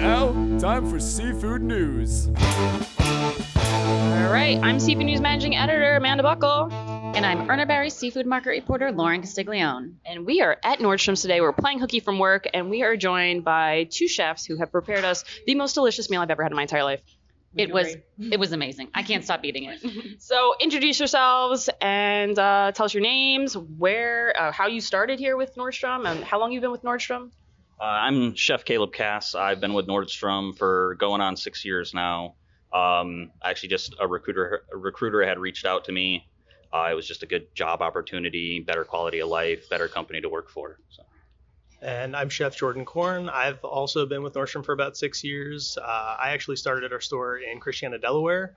Now, time for seafood news. All right, I'm Seafood News Managing Editor Amanda Buckle. And I'm Urner Barry seafood market reporter Lorin Castiglione. And we are at Nordstrom's today. We're playing hooky from work, and we are joined by two chefs who have prepared us the most delicious meal I've ever had in my entire life. It was it was amazing. I can't stop eating it. So introduce yourselves and uh, tell us your names, where, uh, how you started here with Nordstrom, and how long you've been with Nordstrom. Uh, I'm Chef Caleb Cass. I've been with Nordstrom for going on six years now. Um, actually, just a recruiter a recruiter had reached out to me. Uh, it was just a good job opportunity, better quality of life, better company to work for. So. And I'm Chef Jordan Korn. I've also been with Nordstrom for about six years. Uh, I actually started at our store in Christiana, Delaware.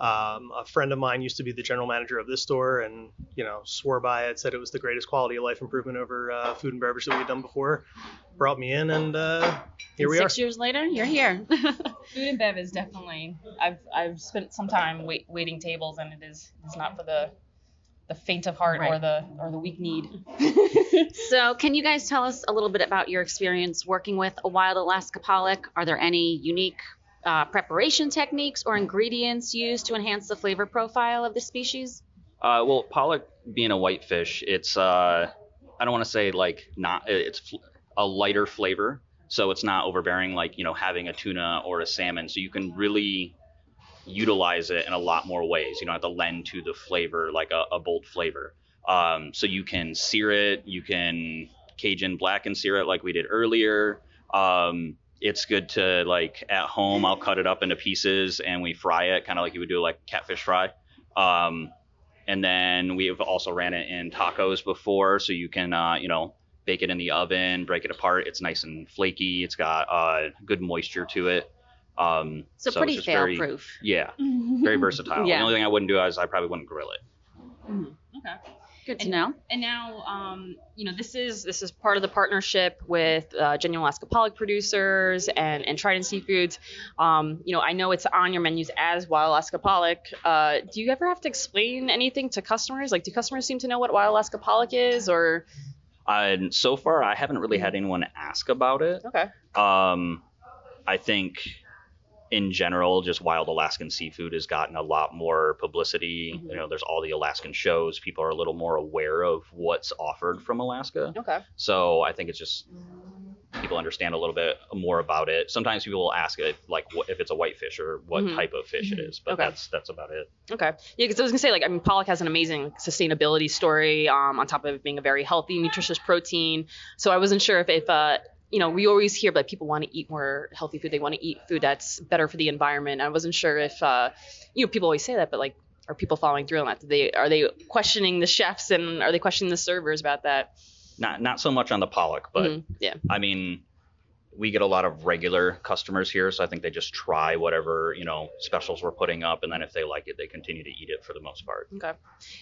Um, a friend of mine used to be the general manager of this store, and you know swore by it, said it was the greatest quality of life improvement over uh, food and beverage that we had done before. Brought me in, and uh, here we are. Six years later, you're here. Food and bev is definitely. I've I've spent some time wait, waiting tables, and it is it's not for the the faint of heart or the or the weak need. so, can you guys tell us a little bit about your experience working with a wild Alaska pollock? Are there any unique uh, preparation techniques or ingredients used to enhance the flavor profile of the species? Uh, well, pollock being a whitefish, it's uh, I don't want to say like not it's fl- a lighter flavor, so it's not overbearing like you know having a tuna or a salmon. So you can really utilize it in a lot more ways. You don't have to lend to the flavor like a, a bold flavor. Um, so you can sear it, you can Cajun black and sear it like we did earlier. Um, it's good to like at home. I'll cut it up into pieces and we fry it, kind of like you would do like catfish fry. Um, and then we have also ran it in tacos before, so you can uh, you know bake it in the oven, break it apart. It's nice and flaky. It's got uh, good moisture to it. Um, So, it's pretty fail very- proof. Yeah, very versatile. Yeah. The only thing I wouldn't do is I probably wouldn't grill it. Okay. Good to And- know. And now, um, you know, this is this is part of the partnership with uh, Genuine Alaska Pollock producers and and Trident Seafoods. Um, you know, I know it's on your menus as Wild Alaska Pollock. Uh, do you ever have to explain anything to customers? Like, do customers seem to know what Wild Alaska Pollock is, or And so far, I haven't really had anyone ask about it. okay, Um, I think in general, just wild Alaskan seafood has gotten a lot more publicity. Mhm. You know, there's all the Alaskan shows. People are a little more aware of what's offered from Alaska. okay, So I think it's just people understand a little bit more about it. Sometimes people will ask it like what, if it's a whitefish or what Mhm. type of fish it is, but Okay. that's that's about it. okay. Yeah, because I was gonna say, like, I mean, Pollock has an amazing sustainability story. Um, on top of it being a very healthy, nutritious protein. So I wasn't sure if if uh you know, we always hear like people want to eat more healthy food. They want to eat food that's better for the environment. I wasn't sure if, uh, you know, people always say that, but like, are people following through on that? Do they are they questioning the chefs and are they questioning the servers about that? Not not so much on the pollock, but Mhm, yeah. I mean, we get a lot of regular customers here, so I think they just try whatever you know specials we're putting up, and then if they like it, they continue to eat it for the most part. Okay.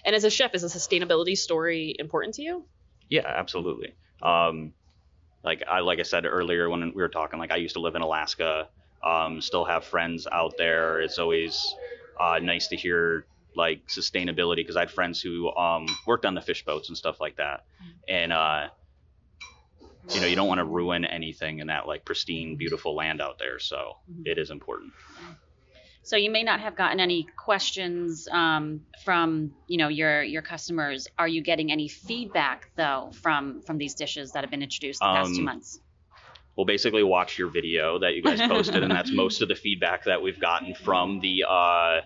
And as a chef, is a sustainability story important to you? Yeah, absolutely. Um, like I like I said earlier when we were talking, like I used to live in Alaska, um, still have friends out there. It's always uh, nice to hear like sustainability because I had friends who um, worked on the fish boats and stuff like that, and uh, you know you don't want to ruin anything in that like pristine, beautiful land out there. So it is important. So you may not have gotten any questions um, from you know your your customers. Are you getting any feedback though from from these dishes that have been introduced the past two Um, months? we'll basically watch your video that you guys posted, and that's most of the feedback that we've gotten from the uh,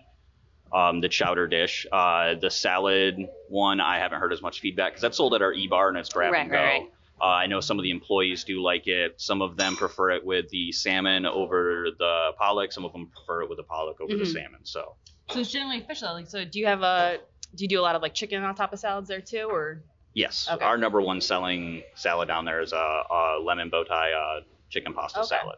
um, the chowder dish. Uh, the salad one, I haven't heard as much feedback because that's sold at our e bar and it's grab Right, and go. right, right. Uh, I know some of the employees do like it. Some of them prefer it with the salmon over the pollock. Some of them prefer it with the pollock over the Mhm. salmon. So So it's generally fish though. Like, so do you have a do you do a lot of like chicken on top of salads there too, or yes, Okay. our number one selling salad down there is a, a lemon bow tie uh, chicken pasta Okay. salad.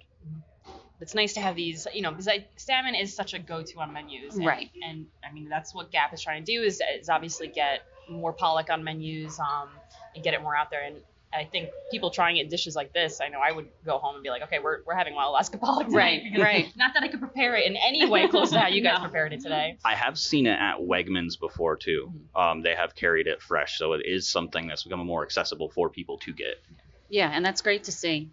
it's nice to have these, you know, because I, salmon is such a go-to on menus, and, Right. And I mean, that's what GAPP is trying to do is, is obviously get more pollock on menus, um, and get it more out there. And I think people trying it in dishes like this, I know I would go home and be like, okay, we're, we're having wild Alaska pollock tonight. Right, right. Not that I could prepare it in any way close to how you guys No. prepared it today. I have seen it at Wegmans before too. Um, they have carried it fresh, so it is something that's becoming more accessible for people to get. Yeah, and that's great to see.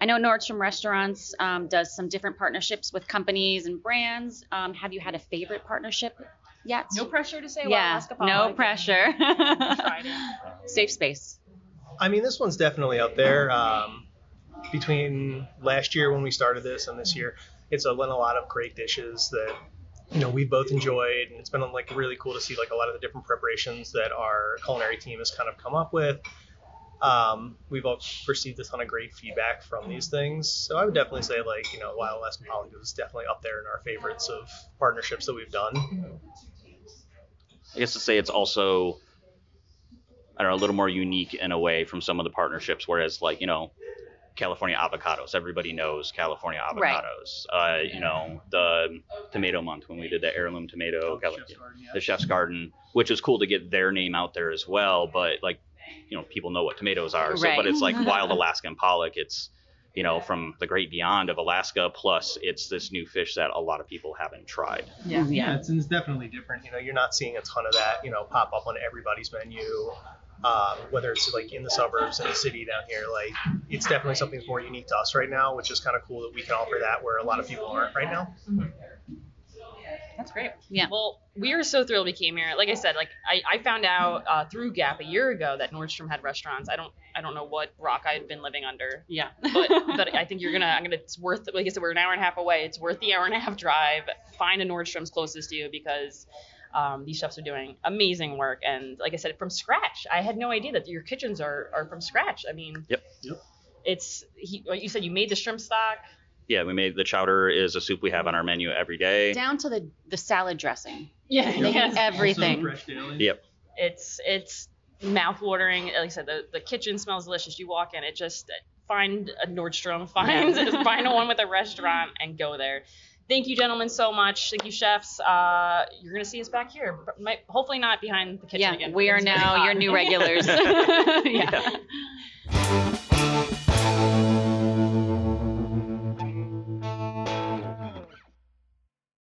I know Nordstrom Restaurants um, does some different partnerships with companies and brands. Um, have you had a favorite partnership yet? No pressure to say. Wild Yeah, Alaska no pressure. Tried. Safe space. I mean, this one's definitely up there. Um, between last year when we started this and this year, it's been a lot of great dishes that you know we've both enjoyed, and it's been like really cool to see like a lot of the different preparations that our culinary team has kind of come up with. Um, we've all received a ton of great feedback from these things, so I would definitely say like you know Wild Alaskan Pollock is definitely up there in our favorites of partnerships that we've done. I guess to say it's also I don't know a little more unique in a way from some of the partnerships. Whereas like you know California avocados, everybody knows California Right. avocados. Uh, you know the tomato month when we did the heirloom tomato, Cali- the chef's garden, which is cool to get their name out there as well. But like you know people know what tomatoes are. So, Right. but it's like wild Alaskan pollock. It's you know from the great beyond of Alaska. Plus it's this new fish that a lot of people haven't tried. Yeah. Yeah, it's, it's definitely different. You know, you're not seeing a ton of that, you know, pop up on everybody's menu. Um, whether it's like in the suburbs in the city down here, like it's definitely something that's more unique to us right now, which is kind of cool that we can offer that where a lot of people aren't right now. That's great. Yeah. Well, we are so thrilled we came here. Like I said, like I, I found out uh, through GAPP a year ago that Nordstrom had restaurants. I don't I don't know what rock I had been living under. Yeah. But but I think you're gonna I'm gonna it's worth like I said we're an hour and a half away. It's worth the hour and a half drive. Find a Nordstrom's closest to you because um, these chefs are doing amazing work and like I said from scratch. I had no idea that your kitchens are are from scratch. I mean. Yep. Yep. It's he, you said you made the shrimp stock. Yeah, we made the chowder is a soup we have on our menu every day. Down to the the salad dressing. Yeah. They have everything. Fresh Yep. it's it's mouth watering. Like I said, the, the kitchen smells delicious. You walk in, it just find a Nordstrom, find find a one with a restaurant, and go there. Thank you, gentlemen, so much. Thank you, chefs. Uh, you're gonna see us back here. Might, hopefully not behind the kitchen Yeah, again. we are now your new regulars. yeah.